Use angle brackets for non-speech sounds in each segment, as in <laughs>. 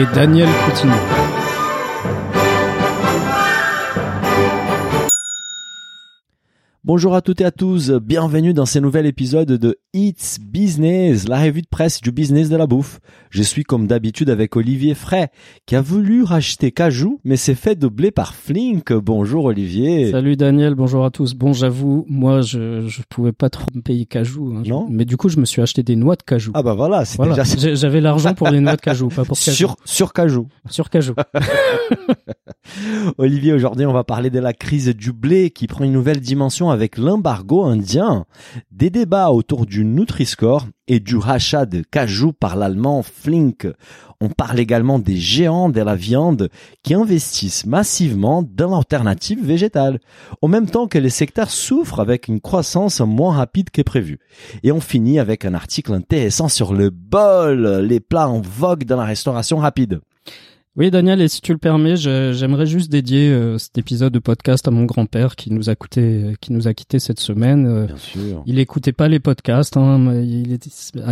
Et Daniel Coutinho. Bonjour à toutes et à tous, bienvenue dans ce nouvel épisode de It's Business, la revue de presse du business de la bouffe. Je suis comme d'habitude avec Olivier Fray, qui a voulu racheter Cajou, mais s'est fait doubler par Flink. Bonjour Olivier. Salut Daniel, bonjour à tous. Bon, j'avoue, moi, je, je pouvais pas trop me payer cajou. hein. Non Mais du coup, je me suis acheté des noix de cajou. Ah bah voilà, c'est Voilà. déjà J'avais l'argent pour les noix de cajou, pas pour cajou. sur, sur Cajou. Sur cajou. <laughs> Olivier, aujourd'hui, on va parler de la crise du blé qui prend une nouvelle dimension avec l'embargo indien, des débats autour du Nutri-Score et du rachat de cajou par l'allemand Flink. On parle également des géants de la viande qui investissent massivement dans l'alternative végétale, au même temps que les secteurs souffrent avec une croissance moins rapide que prévu. Et on finit avec un article intéressant sur le bol, les plats en vogue dans la restauration rapide. Oui, Daniel, et si tu le permets, j'aimerais juste dédier euh, cet épisode de podcast à mon grand-père qui nous a coûté, qui nous a quitté cette semaine. Euh, Bien sûr. Il écoutait pas les podcasts, hein, mais il était,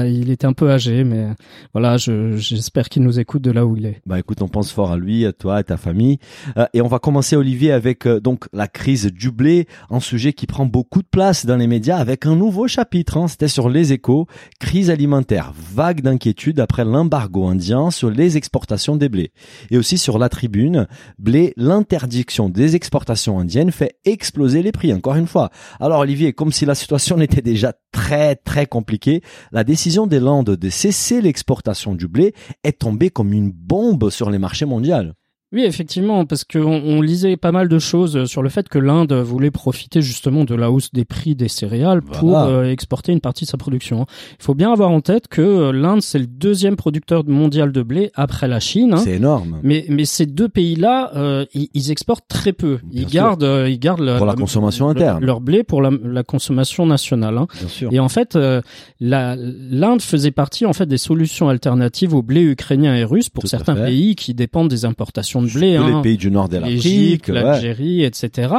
il était un peu âgé, mais voilà, je- j'espère qu'il nous écoute de là où il est. Bah écoute, on pense fort à lui, à toi, à ta famille. Euh, et on va commencer Olivier avec donc la crise du blé, un sujet qui prend beaucoup de place dans les médias avec un nouveau chapitre. hein. C'était sur les échos, crise alimentaire, vague d'inquiétude après l'embargo indien sur les exportations des blés. Et aussi sur la tribune, blé, l'interdiction des exportations indiennes fait exploser les prix, encore une fois. Alors Olivier, comme si la situation <laughs> n'était déjà très très compliquée, la décision des Landes de cesser l'exportation du blé est tombée comme une bombe sur les marchés mondiaux. Oui, effectivement, parce qu'on on lisait pas mal de choses sur le fait que l'Inde voulait profiter justement de la hausse des prix des céréales pour Voilà. euh, exporter une partie de sa production. Il faut bien avoir en tête que euh, l'Inde, c'est le deuxième producteur mondial de blé après la Chine. hein. C'est énorme. Mais, mais ces deux pays-là, euh, ils, ils exportent très peu. Bien Ils sûr. gardent, euh, ils gardent la- Pour la consommation le- interne. leur blé pour la, la consommation nationale. hein. Bien sûr. Et en fait, euh, l'Inde faisait partie en fait des solutions alternatives au blé ukrainien et russe pour Tout certains pays qui dépendent des importations de blé. Hein. les pays du nord de l'Afrique. ouais. l'Algérie, etc.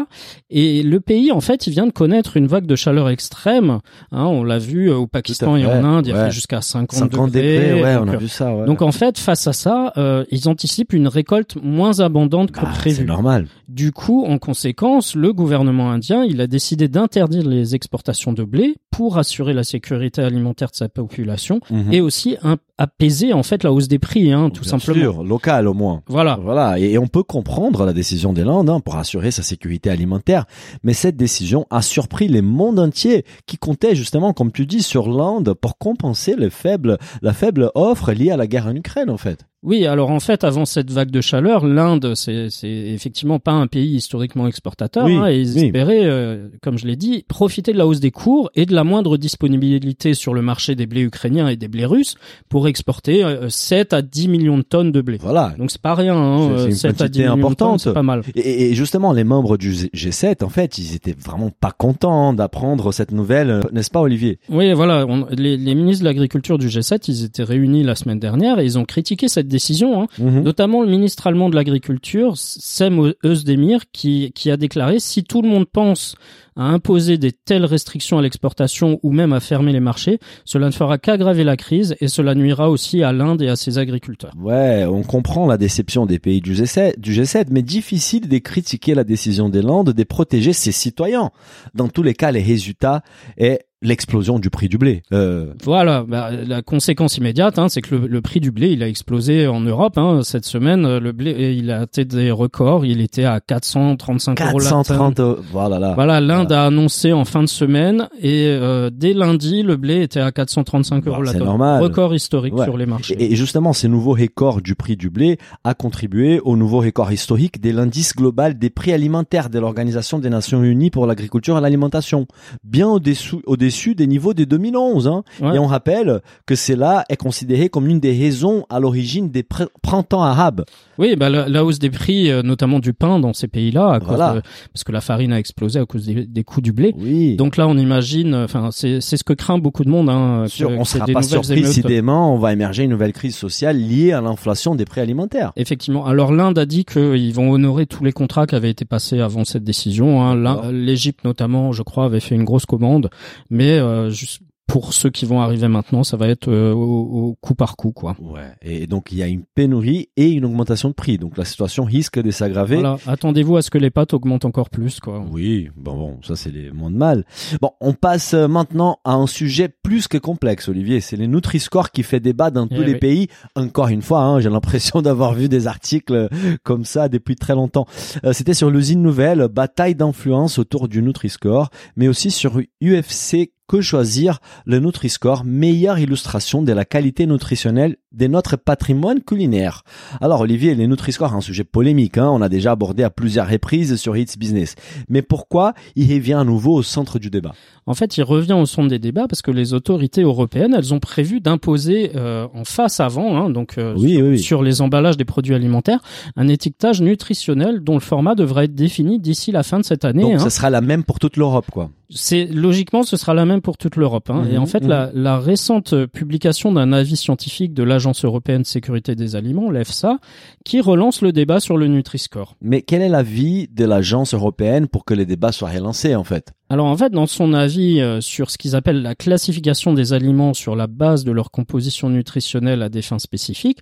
Et le pays, en fait, il vient de connaître une vague de chaleur extrême. Hein, on l'a vu euh, au Pakistan et en Inde, il y a jusqu'à 50, 50 degrés. degrés, ouais, on donc, a vu ça. Donc en fait, face à ça, euh, ils anticipent une récolte moins abondante que Bah, c'est prévu. normal. Du coup, en conséquence, le gouvernement indien, il a décidé d'interdire les exportations de blé pour assurer la sécurité alimentaire de sa population Mhm. et aussi un- apaiser en fait la hausse des prix, hein, tout Bien simplement. sûr, local au moins. Voilà. Voilà, et et on peut comprendre la décision des Landes hein, pour assurer sa sécurité alimentaire, mais cette décision a surpris les mondes entiers qui comptaient justement, comme tu dis, sur l'Inde pour compenser le faible, la faible offre liée à la guerre en Ukraine en fait. Oui, alors en fait, avant cette vague de chaleur, l'Inde, c'est effectivement pas un pays historiquement exportateur, Oui, hein, et ils oui. espéraient, euh, comme je l'ai dit, profiter de la hausse des cours et de la moindre disponibilité sur le marché des blés ukrainiens et des blés russes pour exporter euh, 7 à 10 millions de tonnes de blé. Voilà. Donc c'est pas rien, hein, C'est- c'est une 7 à 10 quantité millions de tonnes, importante. c'est pas mal. Et, et justement, les membres du G7, en fait, ils étaient vraiment pas contents d'apprendre cette nouvelle, euh, n'est-ce pas, Olivier? Oui, voilà. on- les, les ministres de l'Agriculture du G7, ils étaient réunis la semaine dernière et ils ont critiqué cette décision, hein, Mhm. notamment le ministre allemand de l'Agriculture, Sem Özdemir, qui, qui a déclaré si tout le monde pense à imposer des telles restrictions à l'exportation ou même à fermer les marchés, cela ne fera qu'aggraver la crise et cela nuira aussi à l'Inde et à ses agriculteurs. Ouais, on comprend la déception des pays du G7, du G7, mais difficile de critiquer la décision des Landes de protéger ses citoyens. Dans tous les cas, les résultats est l'explosion du prix du blé. Euh, Voilà, bah, la conséquence immédiate, hein, c'est que le, le prix du blé, il a explosé en Europe. Hein, cette semaine, euh, le blé, il a atteint des records. Il était à 435 euros la tonne. 430, euh, voilà là. Voilà, l'Inde A annoncé en fin de semaine et euh, dès lundi, le blé était à 435 euros Bah, la c'est tonne. normal. Record historique Ouais. sur les marchés. Et, et justement, ces nouveaux records du prix du blé a contribué au nouveau record historique de l'indice global des prix alimentaires de l'Organisation des Nations Unies pour l'agriculture et l'alimentation, bien au-dessus, au-dessus des niveaux de 2011. Hein. Ouais. Et on rappelle que cela est considéré comme l'une des raisons à l'origine des pr- printemps arabes. Oui, bah, la, la hausse des prix, euh, notamment du pain dans ces pays-là, Voilà. parce que la farine a explosé à cause des, des coûts du blé. Oui. Donc là, on imagine, euh, enfin, c'est c'est ce que craint beaucoup de monde. Hein, que- Sûr, on que sera pas surpris si émeutes. demain on va émerger une nouvelle crise sociale liée à l'inflation des prix alimentaires. Effectivement. Alors l'Inde a dit qu'ils vont honorer tous les contrats qui avaient été passés avant cette décision. Hein. L'Égypte notamment, je crois, avait fait une grosse commande, mais euh, juste pour ceux qui vont arriver maintenant, ça va être euh, au, au coup par coup, quoi. Ouais. Et donc il y a une pénurie et une augmentation de prix. Donc la situation risque de s'aggraver. Voilà. Attendez-vous à ce que les pâtes augmentent encore plus, quoi. Oui, bon, bon, ça c'est les mondes mal. Bon, on passe euh, maintenant à un sujet plus que complexe, Olivier. C'est les Nutri-Score qui fait débat dans tous Eh les oui. pays. Encore une fois, hein, j'ai l'impression <laughs> d'avoir vu des articles comme ça depuis très longtemps. Euh, C'était sur l'usine nouvelle, bataille d'influence autour du Nutri-Score, mais aussi sur UFC que choisir? Le Nutri-Score, meilleure illustration de la qualité nutritionnelle de notre patrimoine culinaire. Alors Olivier, les Nutri-Score, un sujet polémique, hein, on a déjà abordé à plusieurs reprises sur Hits Business. Mais pourquoi il revient à nouveau au centre du débat? En fait, il revient au centre des débats parce que les autorités européennes, elles ont prévu d'imposer euh, en face avant, hein, donc euh, Oui, sur, oui, oui. sur les emballages des produits alimentaires, un étiquetage nutritionnel dont le format devrait être défini d'ici la fin de cette année. Donc hein. ça sera la même pour toute l'Europe, quoi. C'est logiquement, ce sera la même pour toute l'Europe. Hein. Mhm, Et en fait, mhm. la, la récente publication d'un avis scientifique de l'Agence européenne de sécurité des aliments, l'EFSA, qui relance le débat sur le Nutri-Score. Mais quel est l'avis de l'agence européenne pour que les débats soient relancés, en fait? Alors en fait, dans son avis euh, sur ce qu'ils appellent la classification des aliments sur la base de leur composition nutritionnelle à des fins spécifiques,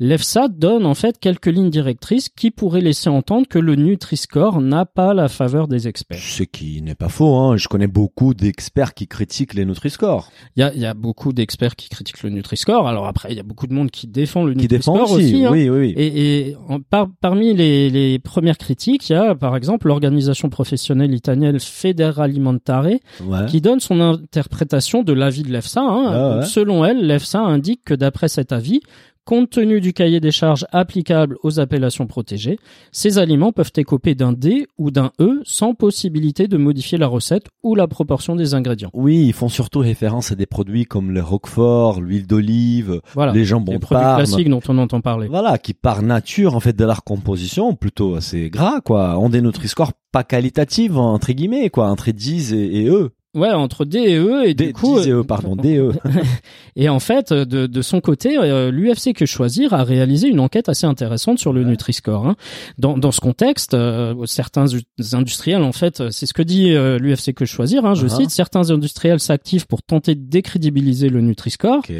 l'EFSA donne en fait quelques lignes directrices qui pourraient laisser entendre que le Nutri-Score n'a pas la faveur des experts. Ce qui n'est pas faux, hein. Je connais beaucoup d'experts qui critiquent les Nutri-Score. Il y y a beaucoup d'experts qui critiquent le Nutri-Score. Alors après, il y a beaucoup de monde qui défend le Nutri-Score aussi, aussi. hein. oui, oui, oui. Et, et en- par- parmi les, les premières critiques, il y a par exemple l'organisation professionnelle italienne Federalimentare Ouais. qui donne son interprétation de l'avis de l'EFSA. hein. Ah ouais. Selon elle, l'EFSA indique que d'après cet avis, compte tenu du cahier des charges applicable aux appellations protégées, ces aliments peuvent écoper d'un D ou d'un E sans possibilité de modifier la recette ou la proportion des ingrédients. Oui, ils font surtout référence à des produits comme le roquefort, l'huile d'olive, Voilà. les jambons les de produits Parme. classiques dont on entend parler. Voilà, qui par nature, en fait, de leur composition, plutôt assez gras, quoi, ont des Nutri-Score pas qualitatives, entre guillemets, quoi, entre 10 et, et eux. Ouais, entre D et E et du coup 10 et eux, pardon, <laughs> eux. <laughs> Et en fait, de, de son côté, euh, l'UFC Que Choisir a réalisé une enquête assez intéressante sur le Nutri-Score. hein. Dans, dans ce contexte, euh, certains industriels, en fait, euh, c'est ce que dit euh, l'UFC Que Choisir, hein, je Uh-huh. cite, certains industriels s'activent pour tenter de décrédibiliser le Nutri-Score Ok.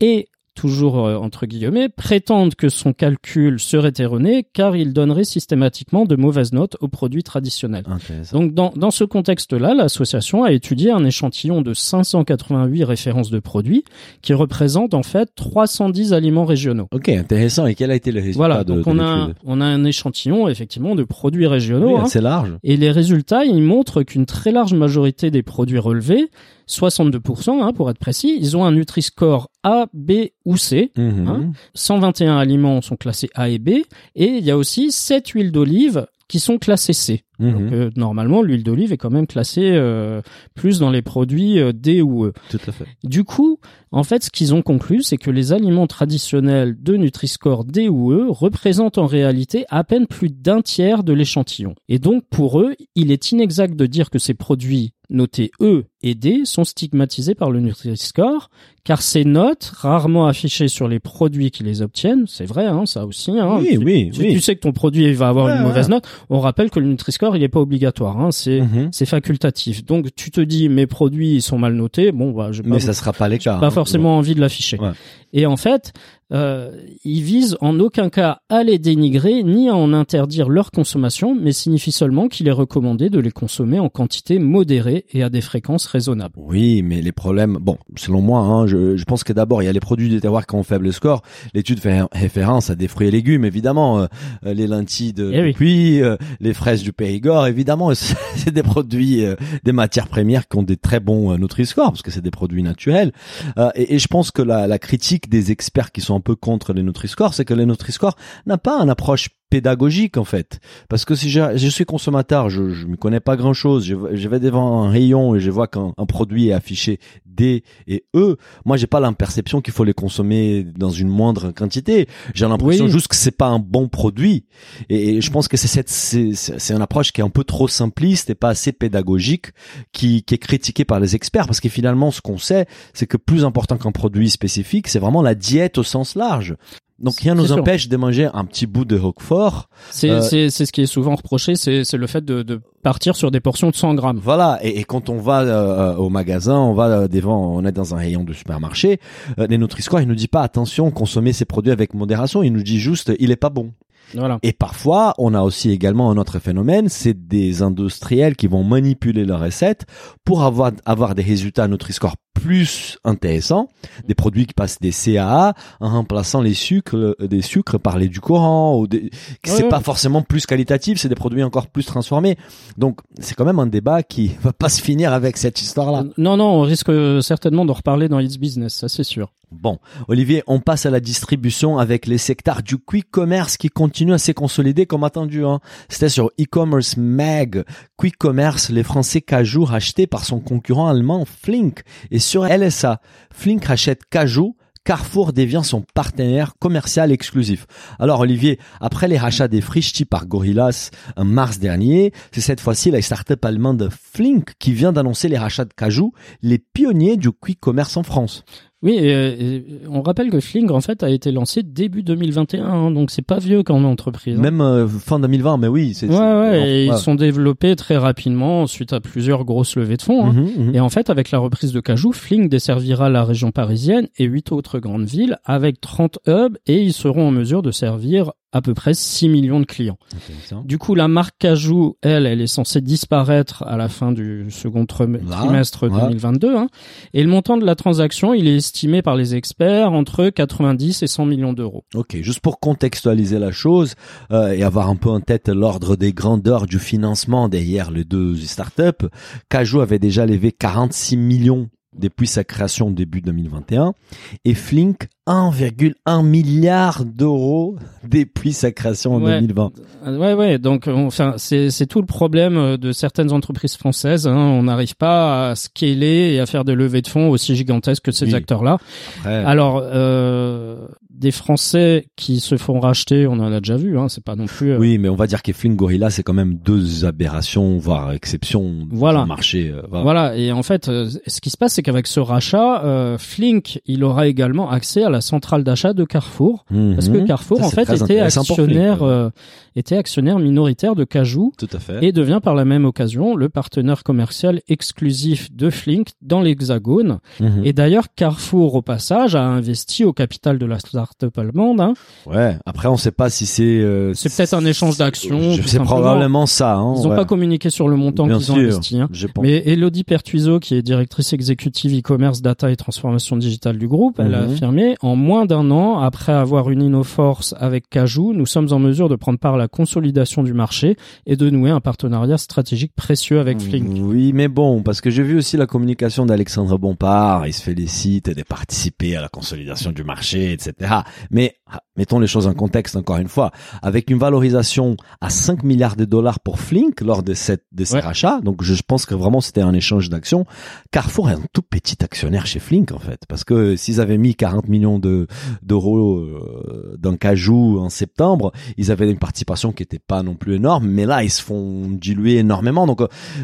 et toujours euh, entre guillemets, prétendent que son calcul serait erroné car il donnerait systématiquement de mauvaises notes aux produits traditionnels. Donc dans, dans ce contexte-là, l'association a étudié un échantillon de 588 références de produits qui représentent en fait 310 aliments régionaux. Ok, intéressant. Et quel a été le résultat Voilà, de, donc de on a, on a un échantillon effectivement de produits régionaux. Oui, hein. assez large. Et les résultats, ils montrent qu'une très large majorité des produits relevés, 62% hein, pour être précis, ils ont un Nutri-Score A, B ou C. Mhm. Hein 121 aliments sont classés A et B, et il y a aussi 7 huiles d'olive qui sont classées C. Mhm. Donc, euh, normalement, l'huile d'olive est quand même classée euh, plus dans les produits euh, D ou E. Tout à fait. Du coup, en fait, ce qu'ils ont conclu, c'est que les aliments traditionnels de Nutri-Score D ou E représentent en réalité à peine plus d'un tiers de l'échantillon. Et donc, pour eux, il est inexact de dire que ces produits notés E et D sont stigmatisés par le Nutri-Score, car ces notes, rarement affichées sur les produits qui les obtiennent, c'est vrai, hein, ça aussi. Hein, oui, tu, oui, tu, oui. tu sais que ton produit va avoir Ouais, une mauvaise ouais. note. On rappelle que le Nutri-Score, il est pas obligatoire. Hein, c'est Mhm. c'est facultatif. Donc tu te dis mes produits ils sont mal notés, bon bah je Mais ça sera pas les cas. pas hein. Forcément envie de l'afficher. Ouais. Et en fait, euh, ils visent en aucun cas à les dénigrer ni à en interdire leur consommation, mais signifie seulement qu'il est recommandé de les consommer en quantité modérée et à des fréquences raisonnables. Oui, mais les problèmes, bon, selon moi, hein, je, je pense que d'abord il y a les produits du terroir qui ont faible score. L'étude fait référence à des fruits et légumes, évidemment, euh, euh, les lentilles de, Eh oui. Puy, euh, les fraises du Périgord, évidemment, <laughs> c'est des produits, euh, des matières premières qui ont des très bons euh, Nutri-Score parce que c'est des produits naturels. Euh, et, et je pense que la, la critique des experts qui sont un peu contre les Nutri-Score, c'est que les Nutri-Score n'a pas une approche pédagogique en fait. Parce que si je, je suis consommateur je je me connais pas grand chose je, je vais devant un rayon et je vois qu'un un produit est affiché D et E. Moi j'ai pas la perception qu'il faut les consommer dans une moindre quantité. J'ai l'impression Oui. juste que c'est pas un bon produit. Et, et je pense que c'est cette c'est c'est c'est une approche qui est un peu trop simpliste et pas assez pédagogique qui qui est critiquée par les experts. Parce que finalement ce qu'on sait c'est que plus important qu'un produit spécifique c'est vraiment la diète au sens large donc rien nous sûr. empêche de manger un petit bout de Roquefort C'est Euh, c'est c'est ce qui est souvent reproché, c'est c'est le fait de, de partir sur des portions de 100 grammes. Voilà, et, et quand on va euh, au magasin, on va euh, devant, on est dans un rayon de supermarché, euh, les Nutri-Score, ils nous dit pas attention, consommez ces produits avec modération, il nous dit juste il est pas bon. Voilà. Et parfois, on a aussi également un autre phénomène, c'est des industriels qui vont manipuler leurs recettes pour avoir avoir des résultats Nutri-Score plus intéressants, des produits qui passent des CAA en remplaçant les sucres euh, des sucres par l'édulcorant ou des c'est Ouais, pas ouais. forcément plus qualitatif, c'est des produits encore plus transformés. Donc, c'est quand même un débat qui <laughs> va pas se finir avec cette histoire-là. Non, non, on risque certainement d'en reparler dans It's Business, ça c'est sûr. Bon, Olivier, on passe à la distribution avec les secteurs du quick commerce qui continuent à se consolider comme attendu. Hein. C'était sur e-commerce mag, quick commerce, les Français Cajou rachetés par son concurrent allemand Flink. Et sur LSA, Flink rachète Cajou. Carrefour devient son partenaire commercial exclusif. Alors Olivier, après les rachats des Frischti par Gorillas en mars dernier, c'est cette fois-ci la start-up allemande Flink qui vient d'annoncer les rachats de Cajou, les pionniers du quick commerce en France. Oui, et, et on rappelle que Fling en fait a été lancé début 2021, hein, donc c'est pas vieux quand même entreprise. hein. Même euh, fin 2020, mais oui. C'est, Ouais, ouais, et ouais. ils sont développés très rapidement suite à plusieurs grosses levées de fonds. hein. Mhm, mhm. Et en fait, avec la reprise de Cajou, Fling desservira la région parisienne et huit autres grandes villes avec 30 hubs et ils seront en mesure de servir à peu près 6 millions de clients. Du coup, la marque Cajou, elle, elle est censée disparaître à la fin du second trim- trimestre ouais. 2022. hein. Et le montant de la transaction, il est estimé par les experts entre 90 et 100 millions d'euros. Ok, juste pour contextualiser la chose euh, et avoir un peu en tête l'ordre des grandeurs du financement derrière les deux startups, Cajou avait déjà levé 46 millions depuis sa création début 2021 et Flink 1,1 milliard d'euros <laughs> depuis sa création en Ouais. 2020. Euh, Ouais, ouais. Donc, on- enfin, c'est tout le problème euh, de certaines entreprises françaises. hein. On n'arrive pas à scaler et à faire des levées de fonds aussi gigantesques que ces Oui. acteurs-là. Alors, euh, des Français qui se font racheter, on en a déjà vu. Hein, c'est pas non plus. euh, oui, mais on va dire que Flink Gorilla, c'est quand même deux aberrations, voire exceptions Voilà. du marché. euh, voilà. Voilà, et en fait, euh, ce qui se passe, c'est qu'avec ce rachat, Flink, il aura également accès à la centrale d'achat de Carrefour, parce que Mhm. Carrefour, Ça, en fait, était Flink, actionnaire, ouais. était actionnaire minoritaire de Cajou Tout à fait. et devient par la même occasion le partenaire commercial exclusif de Flink dans l'Hexagone. Mhm. Et d'ailleurs, Carrefour, au passage, a investi au capital de la start-up allemande. hein. Ouais. Après, on sait pas si c'est. euh, C'est peut-être un échange d'actions, Je- tout C'est probablement ça. Hein, Ils n'ont ouais. pas communiqué sur le montant qu'ils ont investi. hein. Mais Elodie Pertuiseau, qui est directrice exécutive e-commerce, data et transformation digitale du groupe, elle a Mhm. affirmé en moins d'un an, après avoir uni nos forces avec Cajou, nous sommes en mesure de prendre part à la consolidation du marché et de nouer un partenariat stratégique précieux avec Flink. Oui, mais bon, parce que j'ai vu aussi la communication d'Alexandre Bompard, il se félicite de participer à la consolidation du marché, etc. Mais ah, mettons les choses en contexte encore une fois, avec une valorisation à 5 milliards de dollars pour Flink lors de cette de ces Ouais. rachats, donc je pense que vraiment c'était un échange d'actions. Carrefour est un tout petit actionnaire chez Flink en fait, parce que s'ils avaient mis 40 millions de d'euros euh, dans Cajou en septembre, ils avaient une participation qui était pas non plus énorme, mais là ils se font diluer énormément. Donc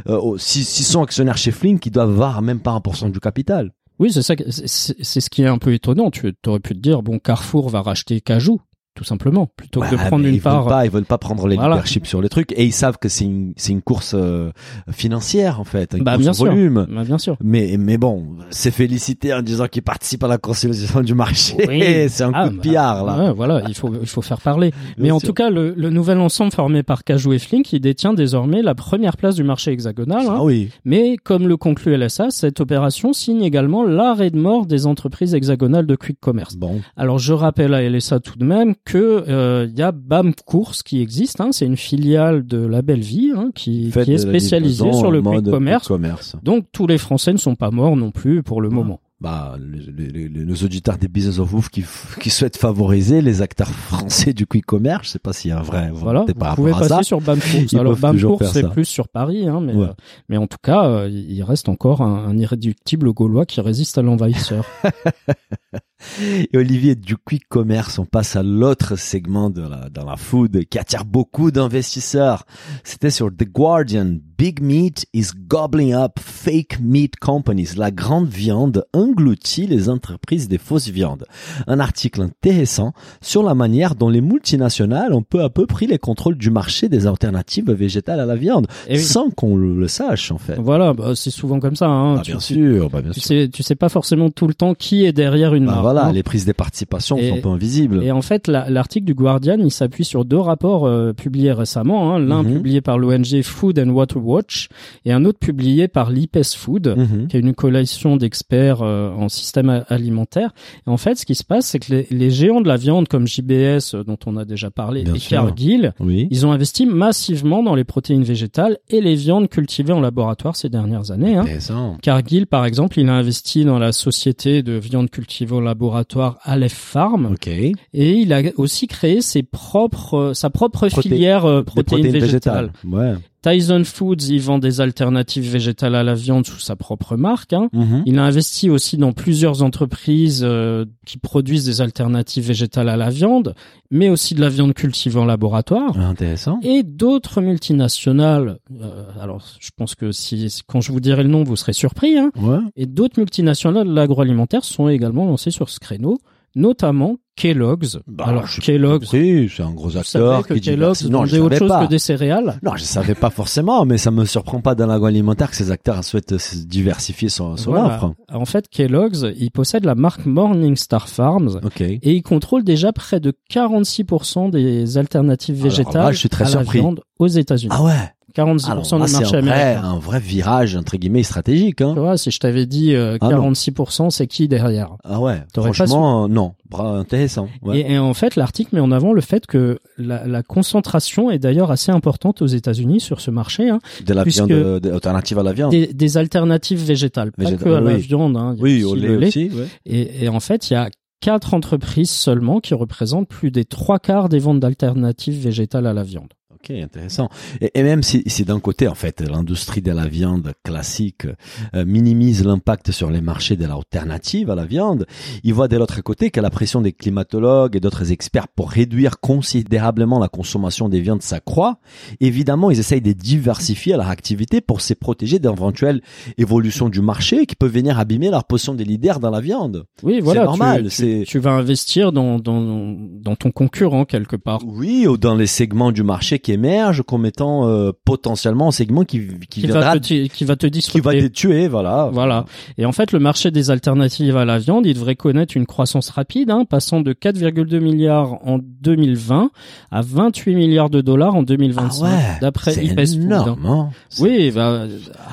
euh, si- s'ils sont actionnaires chez Flink, ils doivent avoir même pas 1% du capital. Oui, c'est ça, c'est ce qui est un peu étonnant. Tu aurais pu te dire, bon, Carrefour va racheter Cajou. Tout simplement, plutôt que de Bah, prendre une ils part. Veulent pas, ils veulent pas prendre les Voilà. leadership sur les trucs et ils savent que c'est une, c'est une course euh, financière en fait, une Bah, course bien sûr. volume. Bah, bien sûr. Mais mais bon, c'est félicité en disant qu'ils participent à la consolidation du marché. Oui. <laughs> c'est un Ah, coup de bah, pillard là. ouais, voilà, il faut il faut faire parler. <laughs> Mais en sûr. tout cas, le, le nouvel ensemble formé par Cajou et Flink, il détient désormais la première place du marché hexagonal. hein. Ah oui. Mais comme le conclut LSA, cette opération signe également l'arrêt de mort des entreprises hexagonales de quick commerce. Bon. Alors je rappelle à LSA tout de même que euh, il y a BAM Course qui existe, hein, c'est une filiale de la Belle Vie hein, qui, est spécialisée sur le quick commerce. commerce. Donc tous les Français ne sont pas morts non plus pour le moment. Bah, les, les- les- nos auditeurs des Business of Wolf qui, souhaitent favoriser les acteurs français du quick commerce, je sais pas s'il y a un vrai Voilà, vous pouvez passer ça. sur BAM Course. Ils Alors peuvent BAM toujours Course faire c'est plus sur Paris, hein, mais Ouais. euh, mais en tout cas euh, il reste encore un, un irréductible gaulois qui résiste à l'envahisseur. <laughs> <laughs> Et Olivier, du quick commerce, on passe à l'autre segment de la, dans la food qui attire beaucoup d'investisseurs. C'était sur The Guardian. Big Meat is gobbling up fake meat companies. La grande viande engloutit les entreprises des fausses viandes. Un article intéressant sur la manière dont les multinationales ont peu à peu pris les contrôles du marché des alternatives végétales à la viande, Et oui. sans qu'on le, le sache en fait. Voilà, bah, c'est souvent comme ça. Hein. Ah, Tu- bien tu- sûr, bah, bien Tu sûr. sais, tu sais pas forcément tout le temps qui est derrière une Bah, marque. Voilà, les prises des participations Et- sont un peu invisibles. Et en fait, la- l'article du Guardian, il s'appuie sur deux rapports euh, publiés récemment. hein. L'un Mhm. publié par l'ONG Food and Water Watch et un autre publié par l'IPES Food, Mhm. qui est une coalition d'experts euh, en système alimentaire. Et en fait, ce qui se passe, c'est que les, les géants de la viande comme JBS, euh, dont on a déjà parlé, Bien et sûr. Cargill, Oui. ils ont investi massivement dans les protéines végétales et les viandes cultivées en laboratoire ces dernières années. Hein. Cargill, par exemple, il a investi dans la société de viande cultivée au laboratoire Aleph Farm et il a aussi créé ses propres, euh, sa propre Proté- filière euh, Des protéines, végétales. Ouais. Tyson Foods, il vend des alternatives végétales à la viande sous sa propre marque. Hein. Mhm. Il a investi aussi dans plusieurs entreprises euh, qui produisent des alternatives végétales à la viande, mais aussi de la viande cultivée en laboratoire. Intéressant. Et d'autres multinationales, euh, alors je pense que si quand je vous dirai le nom, vous serez surpris, hein, Ouais. et d'autres multinationales de l'agroalimentaire sont également lancées sur ce créneau, notamment Kellogg's. Bah, Alors je Kellogg's, Oui, c'est un gros acteur que qui Kellogg's diversifie. Non, je autre savais chose pas. que des céréales. Non, je savais pas forcément, mais ça me surprend pas dans l'agroalimentaire que ces acteurs souhaitent diversifier son, son Voilà. offre. En fait, Kellogg's, il possède la marque Morningstar Farms. Ok. Et il contrôle déjà près de 46% des alternatives là, végétales je suis très à surpris. la viande aux États-Unis. Ah ouais. 46% Alors du là, marché un vrai, américain. un vrai virage entre guillemets stratégique. Hein. Tu vois, si je t'avais dit euh, Ah. 46%, c'est qui derrière? Ah ouais. Pas Franchement, euh, non. Bra- intéressant. Ouais. et, et en fait, l'article met en avant le fait que la, la concentration est d'ailleurs assez importante aux États-Unis sur ce marché, hein, de la viande euh, de- alternative à la viande. des, des alternatives végétales, pas que à la viande. Hein, Oui, au lait aussi. Ouais. Et, et en fait, il y a quatre entreprises seulement qui représentent plus des trois quarts des ventes d'alternatives végétales à la viande. Ok, intéressant. Et, et même si, si d'un côté, en fait, l'industrie de la viande classique euh, minimise l'impact sur les marchés de l'alternative à la viande, il voit de l'autre côté que la pression des climatologues et d'autres experts pour réduire considérablement la consommation des viandes s'accroît. Évidemment, ils essayent de diversifier leur activité pour se protéger d'éventuelles évolutions du marché qui peuvent venir abîmer leur position des leaders dans la viande. Oui, voilà. tu- normal, Tu, c'est- tu vas investir dans, dans, dans ton concurrent quelque part. Oui, ou dans les segments du marché qui émergent comme étant euh, potentiellement un segment qui, qui, Qui viendra va, te, qui va te qui va disrupter. te tuer, voilà. Voilà. Et en fait, le marché des alternatives à la viande, il devrait connaître une croissance rapide, hein, passant de 4,2 milliards en 2020 à 28 milliards de dollars en 2025, Ah ouais, d'après IPES hein. énorme. hein. Oui, bah,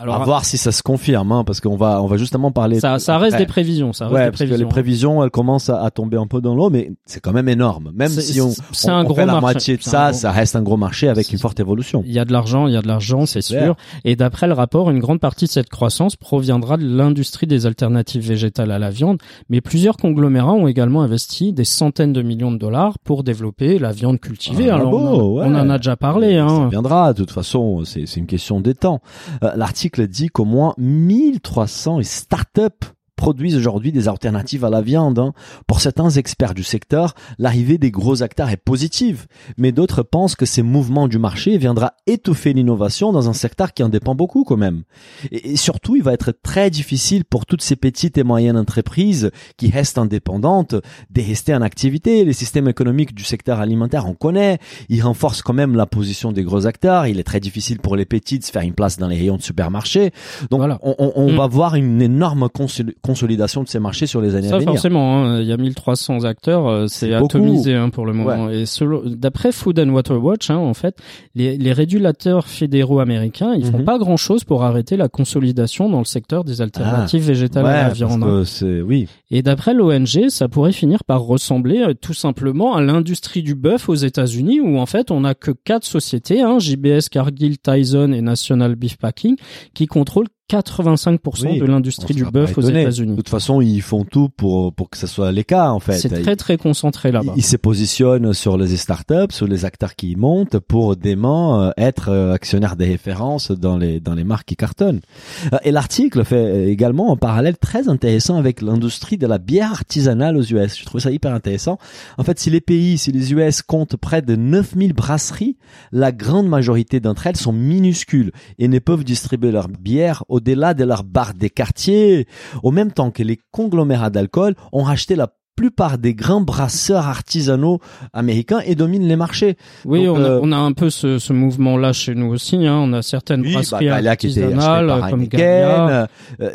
alors à voir si ça se confirme, hein, parce qu'on va, on va justement parler. ça, ça reste après. des prévisions. Ça reste Ouais, des parce que prévisions. les prévisions, elles commencent à, à tomber un peu dans l'eau, mais c'est quand même énorme. Même si on, c'est on- un on gros fait la marché. moitié de un ça, gros- ça reste un gros marché avec une forte évolution. Il y a de l'argent, il y a de l'argent, c'est sûr. Et d'après le rapport, une grande partie de cette croissance proviendra de l'industrie des alternatives végétales à la viande. Mais plusieurs conglomérats ont également investi des centaines de millions de dollars pour développer la viande cultivée. Ah, Alors, beau, on, a- ouais. on en a déjà parlé. Ça Hein. viendra, de toute façon, c'est c'est une question des temps. Euh, L'article dit qu'au moins 1300 startups produisent aujourd'hui des alternatives à la viande. hein. Pour certains experts du secteur, l'arrivée des gros acteurs est positive, mais d'autres pensent que ces mouvements du marché viendra étouffer l'innovation dans un secteur qui en dépend beaucoup quand même. Et, et surtout, il va être très difficile pour toutes ces petites et moyennes entreprises qui restent indépendantes de rester en activité. Les systèmes économiques du secteur alimentaire, on connaît, ils renforcent quand même la position des gros acteurs. Il est très difficile pour les petits de se faire une place dans les rayons de supermarché. Donc, Voilà. on, on- on Mm. va voir une énorme consolidation de ces marchés sur les années Ça à venir. forcément, hein, il y a 1300 acteurs, euh, c'est atomisé hein, pour le moment. Et selon- d'après Food and Water Watch, hein, en fait, les, les régulateurs fédéraux américains, ils font Mhm. pas grand chose pour arrêter la consolidation dans le secteur des alternatives végétales Ouais, à la viande. oui. Et d'après l'ONG, ça pourrait finir par ressembler euh, tout simplement à l'industrie du bœuf aux États-Unis, où en fait on a que quatre sociétés, hein, JBS, Cargill, Tyson et National Beef Packing, qui contrôlent 85% Oui, de l'industrie du bœuf aux étonné. De États-Unis. toute façon, ils font tout pour pour que ce soit les cas en fait. C'est très très concentré là-bas. Ils se positionnent sur les startups, sur les acteurs qui y montent pour dément euh, être euh, actionnaires des références dans les dans les marques qui cartonnent. Euh, Et l'article fait également un parallèle très intéressant avec l'industrie de la bière artisanale aux US. Je trouve ça hyper intéressant. En fait, si les pays, si les US comptent près de 9000 brasseries, la grande majorité d'entre elles sont minuscules et ne peuvent distribuer leur bière au-delà de leur bar des quartiers, au même temps que les conglomérats d'alcool ont racheté la plupart des grands brasseurs artisanaux américains et dominent les marchés. Oui, Donc, on, a, euh, on a un peu ce, ce mouvement-là chez nous aussi. Hein. On a certaines Oui, brasseries bah, Galia qui artisanales par euh, comme. Euh,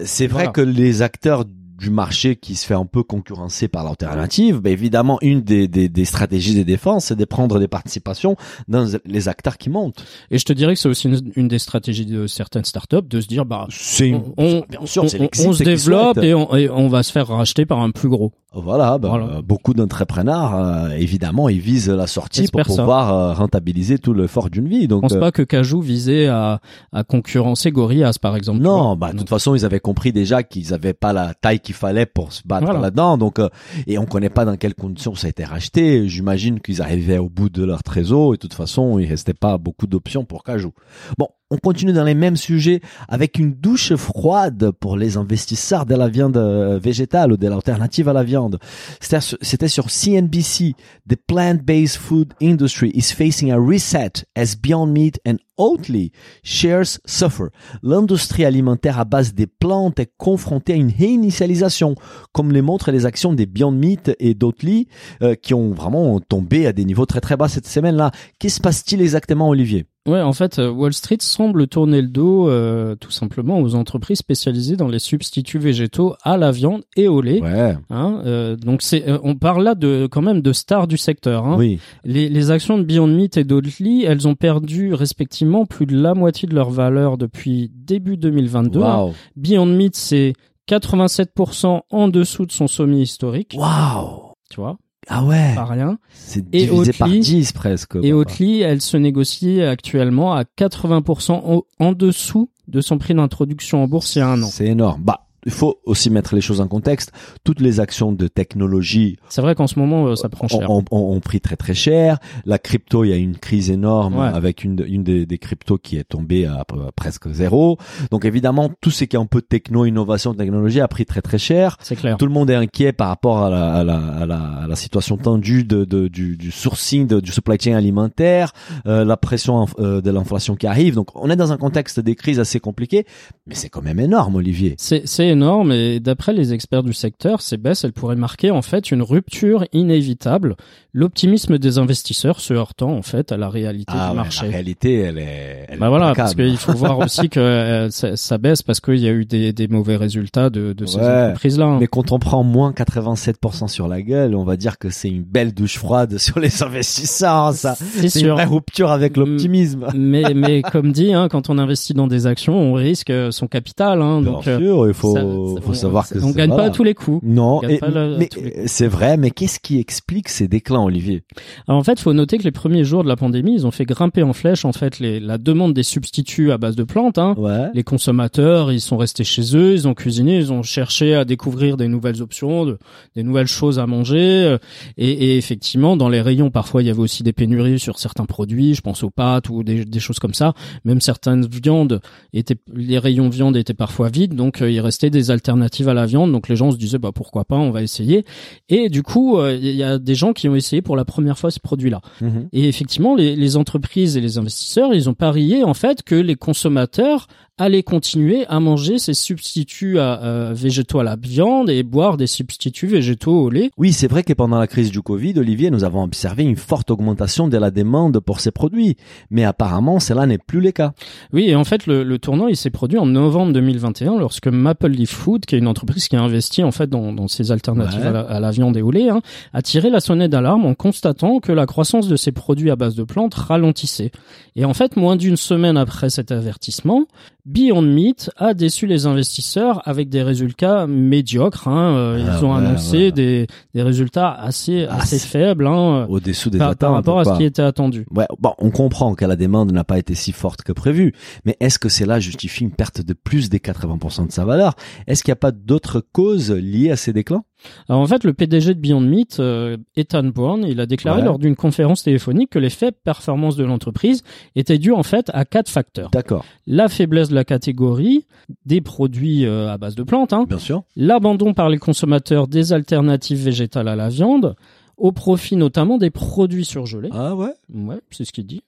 C'est vrai Voilà. que les acteurs du marché qui se fait un peu concurrencer par l'alternative, bah, évidemment, une des, des, des stratégies de défense, c'est de prendre des participations dans les acteurs qui montent. Et je te dirais que c'est aussi une, une des stratégies de certaines startups de se dire bah C'est on, on- bien sûr, c'est on- l'exit on se développe et on, et on va se faire racheter par un plus gros. Voilà, bah, Voilà. euh, beaucoup d'entrepreneurs, euh, évidemment, ils visent la sortie pour J'espère pouvoir euh, rentabiliser tout l'effort d'une vie. Je Donc, pense euh, pas que Cajou visait à, à concurrencer Gorillaz par exemple. Non, bah de toute façon, ils avaient compris déjà qu'ils avaient pas la taille qu'il fallait pour se battre Voilà. là-dedans. Donc, euh, et on connaît pas dans quelles conditions ça a été racheté. J'imagine qu'ils arrivaient au bout de leur trésor et de toute façon, il restait pas beaucoup d'options pour Cajou. Bon, on continue dans les mêmes sujets avec une douche froide pour les investisseurs de la viande euh, végétale ou de l'alternative à la viande. C'était sur- CNBC. The plant-based food industry is facing a reset as Beyond Meat and Oatly shares suffer. L'industrie alimentaire à base des plantes est confrontée à une réinitialisation, comme les montrent les actions des Beyond Meat et d'Oatly, euh, qui ont vraiment tombé à des niveaux très très bas cette semaine-là. Qu'est-ce se passe-t-il exactement, Olivier? Ouais, en fait, euh, Wall Street semble tourner le dos euh, tout simplement aux entreprises spécialisées dans les substituts végétaux à la viande et au lait. Ouais, Hein, euh, donc c'est, euh, on parle là de quand même de stars du secteur. Hein. oui. Les, les actions de Beyond Meat et d'Oatly, elles ont perdu respectivement plus de la moitié de leur valeur depuis début 2022. Waouh. Beyond Meat, c'est 87% en dessous de son sommet historique. Waouh. Tu vois, Ah ouais. pas rien. C'est Et divisé par Oatly- 10 presque. Et. Oatly, elle se négocie actuellement à 80% en, en dessous de son prix d'introduction en bourse il y a un an. C'est énorme. Bah, il faut aussi mettre les choses en contexte. Toutes les actions de technologie C'est vrai qu'en ce moment, euh, ça prend cher. ont, ont- ont pris très très cher. La crypto, il y a une crise énorme Ouais. avec une, une des, des cryptos qui est tombée à, presque zéro. Donc évidemment, tout ce qui est un peu techno, innovation, technologie a pris très très cher. C'est clair. Tout le monde est inquiet par rapport à la, à la, à la, à la situation tendue de, de- du, du sourcing, de- du supply chain alimentaire, euh, la pression euh, de l'inflation qui arrive. Donc on est dans un contexte des crises assez compliqué, mais c'est quand même énorme, Olivier. C'est énorme et d'après les experts du secteur, ces baisses, elles pourraient marquer en fait une rupture inévitable, l'optimisme des investisseurs se heurtant en fait à la réalité Ah du ouais, marché. la réalité, elle est. Elle Bah est voilà, parce qu'il faut voir aussi que euh, ça, ça baisse parce qu'il y a eu des, des mauvais résultats de, de ces Ouais. entreprises-là. hein. Mais quand on prend moins 87% sur la gueule, on va dire que c'est une belle douche froide <laughs> sur les investisseurs. Ça, C'est c'est une vraie rupture avec l'optimisme. mais, mais comme dit, hein, quand on investit dans des actions, on risque son capital. Hein, Bien donc, euh, sûr, il faut, ça- faut on- savoir que on gagne pas à tous les coups. Non, et- mais c'est vrai. Mais qu'est-ce qui explique ces déclins, Olivier Alors en fait, faut noter que les premiers jours de la pandémie, ils ont fait grimper en flèche en fait les, la demande des substituts à base de plantes. Hein. Ouais. Les consommateurs, ils sont restés chez eux, ils ont cuisiné, ils ont cherché à découvrir des nouvelles options, de- des nouvelles choses à manger. euh, Et, et effectivement, dans les rayons, parfois, il y avait aussi des pénuries sur certains produits. Je pense aux pâtes ou des, des choses comme ça. Même certaines viandes étaient, les rayons viande étaient parfois vides, donc euh, il restait des alternatives à la viande, donc les gens se disaient bah pourquoi pas, on va essayer. Et du coup, euh, il y a des gens qui ont essayé pour la première fois ce produit-là. Mhm. Et effectivement, les, les entreprises et les investisseurs, ils ont parié en fait que les consommateurs allaient continuer à manger ces substituts à, euh, végétaux à la viande et boire des substituts végétaux au lait. Oui, c'est vrai que pendant la crise du Covid, Olivier, nous avons observé une forte augmentation de la demande pour ces produits. Mais apparemment, cela n'est plus le cas. Oui, et en fait, le, le tournant, il s'est produit en novembre 2021 lorsque Maple Leaf Food, qui est une entreprise qui a investi en fait dans, dans ces alternatives Ouais. à, la, à la viande et au lait, hein, a tiré la sonnette d'alarme en constatant que la croissance de ces produits à base de plantes ralentissait. Et en fait, moins d'une semaine après cet avertissement, Beyond Meat a déçu les investisseurs avec des résultats médiocres. Hein. Euh, Ah Ils ont ouais, annoncé ouais. des, des résultats assez, Ah, assez faibles hein, Au-dessous des par, attentes. par rapport à ce qui était attendu. Ouais, bon, on comprend que la demande n'a pas été si forte que prévu, mais est-ce que cela justifie une perte de plus des 80% de sa valeur? Est-ce qu'il n'y a pas d'autres causes liées à ces déclins Alors en fait, le PDG de Beyond Meat, euh, Ethan Bourne, il a déclaré Ouais. lors d'une conférence téléphonique que les faibles performances de l'entreprise étaient dues en fait à quatre facteurs. D'accord, La faiblesse de la catégorie des produits euh, à base de plantes, hein, bien sûr. l'abandon par les consommateurs des alternatives végétales à la viande, au profit notamment des produits surgelés. Ah ouais? Ouais, c'est ce qu'il dit.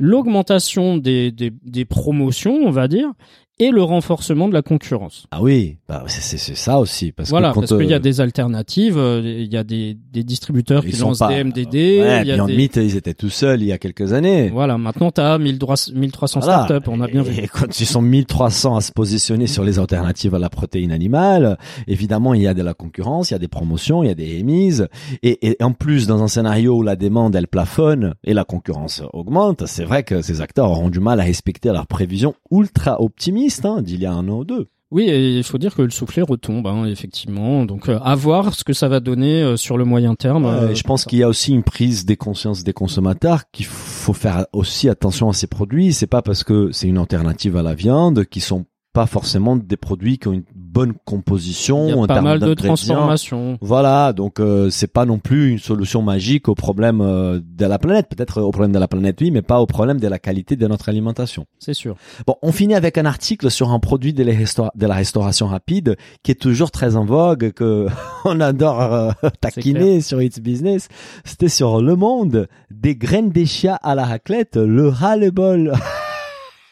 L'augmentation des, des, des promotions, on va dire, et le renforcement de la concurrence. Ah oui, bah, c'est- ça aussi. Parce voilà, que quand, parce qu'il y a euh, des alternatives, euh, il y a des, des distributeurs ils qui lancent pas- des MDD, Ouais, il y a Beyond des... Meat, ils étaient tout seuls il y a quelques années. Voilà, maintenant tu as 1300, 1300 Voilà. startups, on a bien Et vu. quand ils sont 1300 à se positionner sur les alternatives à la protéine animale, évidemment, il y a de la concurrence, il y a des promotions, il y a des émises. Et, et en plus, dans un scénario où la demande, elle plafonne et la concurrence augmente, c'est vrai que ces acteurs auront du mal à respecter leurs prévisions ultra optimistes hein, d'il y a un an ou deux. Oui, et il faut dire que le soufflet retombe, hein, effectivement. Donc euh, à voir ce que ça va donner euh, sur le moyen terme. Euh, je pense qu'il y a aussi une prise des consciences des consommateurs qu'il faut faire aussi attention à ces produits. C'est pas parce que c'est une alternative à la viande qui sont pas forcément des produits qui ont une bonne composition il y en a pas mal de transformations. Voilà, donc euh, c'est pas non plus une solution magique au problème euh, de la planète. Peut-être au problème de la planète, oui, mais pas au problème de la qualité de notre alimentation. C'est sûr. Bon, on finit avec un article sur un produit de de la restauration rapide qui est toujours très en vogue, que <laughs> on adore euh, taquiner sur It's Business. C'était sur Le Monde, des graines des chias à la raclette, le ras-le-bol. <laughs>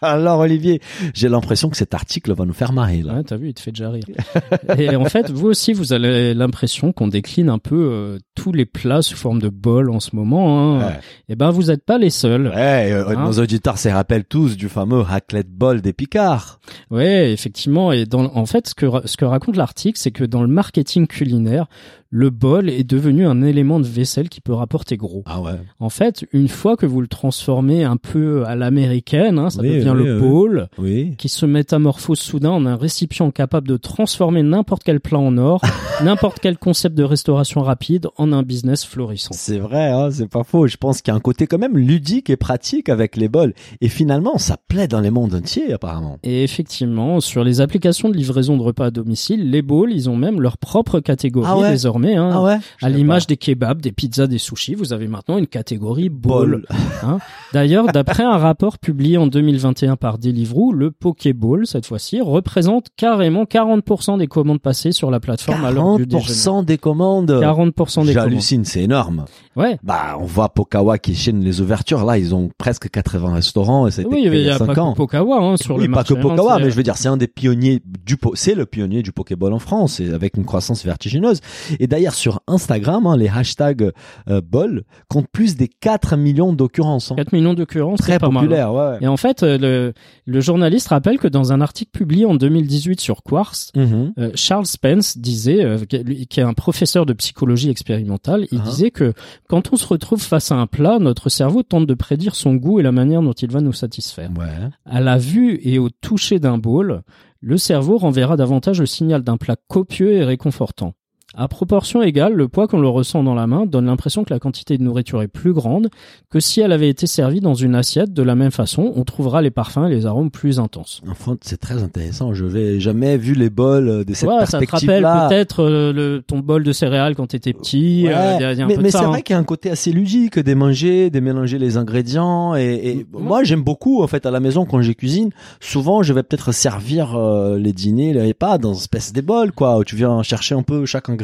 <laughs> Alors Olivier, j'ai l'impression que cet article va nous faire marrer là. Ouais, t'as vu, il te fait déjà rire. <laughs> et en fait, vous aussi, vous avez l'impression qu'on décline un peu euh, tous les plats sous forme de bol en ce moment. Hein. Ouais. Et ben, vous n'êtes pas les seuls. Ouais, euh, Hein nos auditeurs se rappellent tous du fameux raclette bol des Picards. Ouais, effectivement. Et dans, en fait, ce que, ce que raconte l'article, c'est que dans le marketing culinaire, le bol est devenu un élément de vaisselle qui peut rapporter gros. Ah ouais. En fait, une fois que vous le transformez un peu à l'américaine, hein, ça Oui, devient oui, le bowl, Oui. qui se métamorphose soudain en un récipient capable de transformer n'importe quel plat en or, <laughs> n'importe quel concept de restauration rapide en un business florissant. C'est vrai, hein, c'est pas faux. Je pense qu'il y a un côté quand même ludique et pratique avec les bols. Et finalement, ça plaît dans les mondes entiers, apparemment. Et effectivement, sur les applications de livraison de repas à domicile, les bowls, ils ont même leur propre catégorie Ah ouais désormais. Hein. ouais? À l'image des kebabs, des pizzas, des sushis, vous avez maintenant une catégorie bowl. bol. Hein. D'ailleurs, d'après un rapport publié en 2021 par Deliveroo, le Pokéball, cette fois-ci, représente carrément 40% des commandes passées sur la plateforme à l'heure du déjeuner. 40% des commandes? 40% des commandes. J'hallucine, c'est énorme. Ouais. Bah, on voit Pokawa qui chaîne les ouvertures. Là, ils ont presque 80 restaurants et Oui, il il y a a pas 5 ans. que Pokawa hein, sur oui, le pas marché. que hein, Pokawa, c'est- mais je veux dire, c'est un des pionniers du po- c'est le pionnier du Pokéball en France, et avec une croissance vertigineuse. Et d'ailleurs, sur Instagram, hein, les hashtags euh, bol comptent plus des 4 millions d'occurrences. hein. 4 millions d'occurrences, Très mal. hein. populaire, ouais. Et en fait, euh, le, le journaliste rappelle que dans un article publié en 2018 sur Quartz, Mhm. euh, Charles Spence disait, euh, qui est- lui- qui est un professeur de psychologie expérimentale, il Ah. disait que quand on se retrouve face à un plat, notre cerveau tente de prédire son goût et la manière dont il va nous satisfaire. Ouais. À la vue et au toucher d'un bol, le cerveau renverra davantage le signal d'un plat copieux et réconfortant. À proportion égale, le poids qu'on le ressent dans la main donne l'impression que la quantité de nourriture est plus grande que si elle avait été servie dans une assiette. De la même façon, on trouvera les parfums et les arômes plus intenses. Enfin, c'est très intéressant. Je vais jamais vu les bols de cette Ouais, ça te perspective-là. rappelle peut-être euh, ton bol de céréales quand t'étais petit. Ouais, euh, il y a- il y a un mais c'est hein. vrai qu'il y a un côté assez ludique de manger, de mélanger les ingrédients. Et, et moi, j'aime beaucoup en fait à la maison quand je cuisine. Souvent, je vais peut-être servir euh, les dîners, les repas dans une espèce de bol, quoi, où tu viens chercher un peu chaque ingrédient.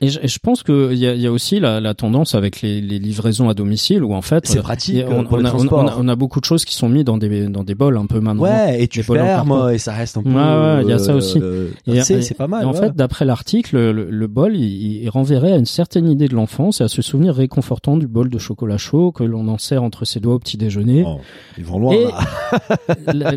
Et je, et je pense qu'il y a, y a aussi la, la tendance avec les, les livraisons à domicile où en fait C'est euh, pratique on, pour on le a, on, transport. on a- on a beaucoup de choses qui sont mises dans des dans des bols un peu maintenant. Ouais, et tu fermes et ça reste un peu. Ouais, ouais, il y a ça euh, aussi. euh, c'est pas mal. Et en ouais. fait, d'après l'article, le, le bol, il, il renverrait à une certaine idée de l'enfance et à ce souvenir réconfortant du bol de chocolat chaud que l'on en sert entre ses doigts au petit déjeuner. Oh, ils vont loin. <laughs>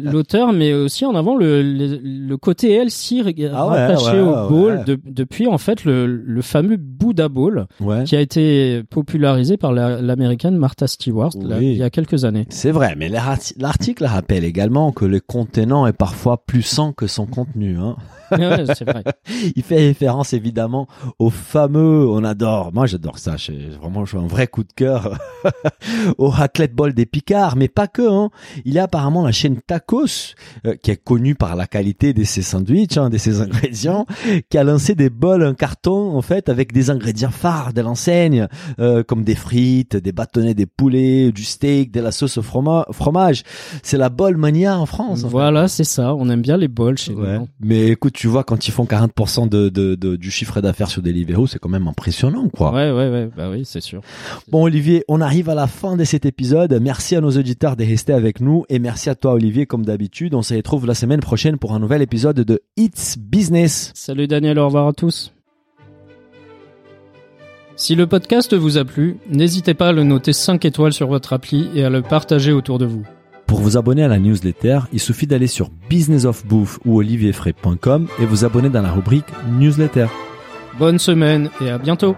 L'auteur met aussi en avant le, le, le côté healthy ré- Ah ouais, rattaché ouais, au de- depuis en fait le, le fameux Buddha Bowl Ouais. qui a été popularisé par la- l'américaine Martha Stewart là, il y a quelques années. C'est vrai, mais l'arti- l'article rappelle également que le contenant est parfois plus sain que son contenu. Hein. <laughs> Ouais, c'est vrai. <laughs> Il fait référence évidemment au fameux, on adore, moi j'adore ça, vraiment j'ai un vrai coup de cœur <laughs> au raclette bol des Picards, mais pas que. Hein. Il y a apparemment la chaîne Tacos euh, qui est connue par la qualité de ses sandwichs, hein, de ses ingrédients, qui a lancé des bols en carton en fait avec des ingrédients phares de l'enseigne, euh, comme des frites, des bâtonnets, des poulets, du steak, de la sauce au froma- fromage. C'est la bol mania en France. en. Voilà, c'est ça. On aime bien les bols chez Ouais. nous. Mais écoute, tu vois, quand ils font 40% de, de, de- du chiffre d'affaires sur Deliveroo, c'est quand même impressionnant, quoi. Ouais, ouais, ouais. Bah oui, c'est sûr. Bon, Olivier, on arrive à la fin de cet épisode. Merci à nos auditeurs de rester avec nous et merci à toi, Olivier, comme d'habitude. On se retrouve la semaine prochaine pour un nouvel épisode de It's Business. Salut Daniel, au revoir à tous. Si le podcast vous a plu, n'hésitez pas à le noter 5 étoiles sur votre appli et à le partager autour de vous. Pour vous abonner à la newsletter, il suffit d'aller sur businessofbouffe ou olivierfray.com et vous abonner dans la rubrique newsletter. Bonne semaine et à bientôt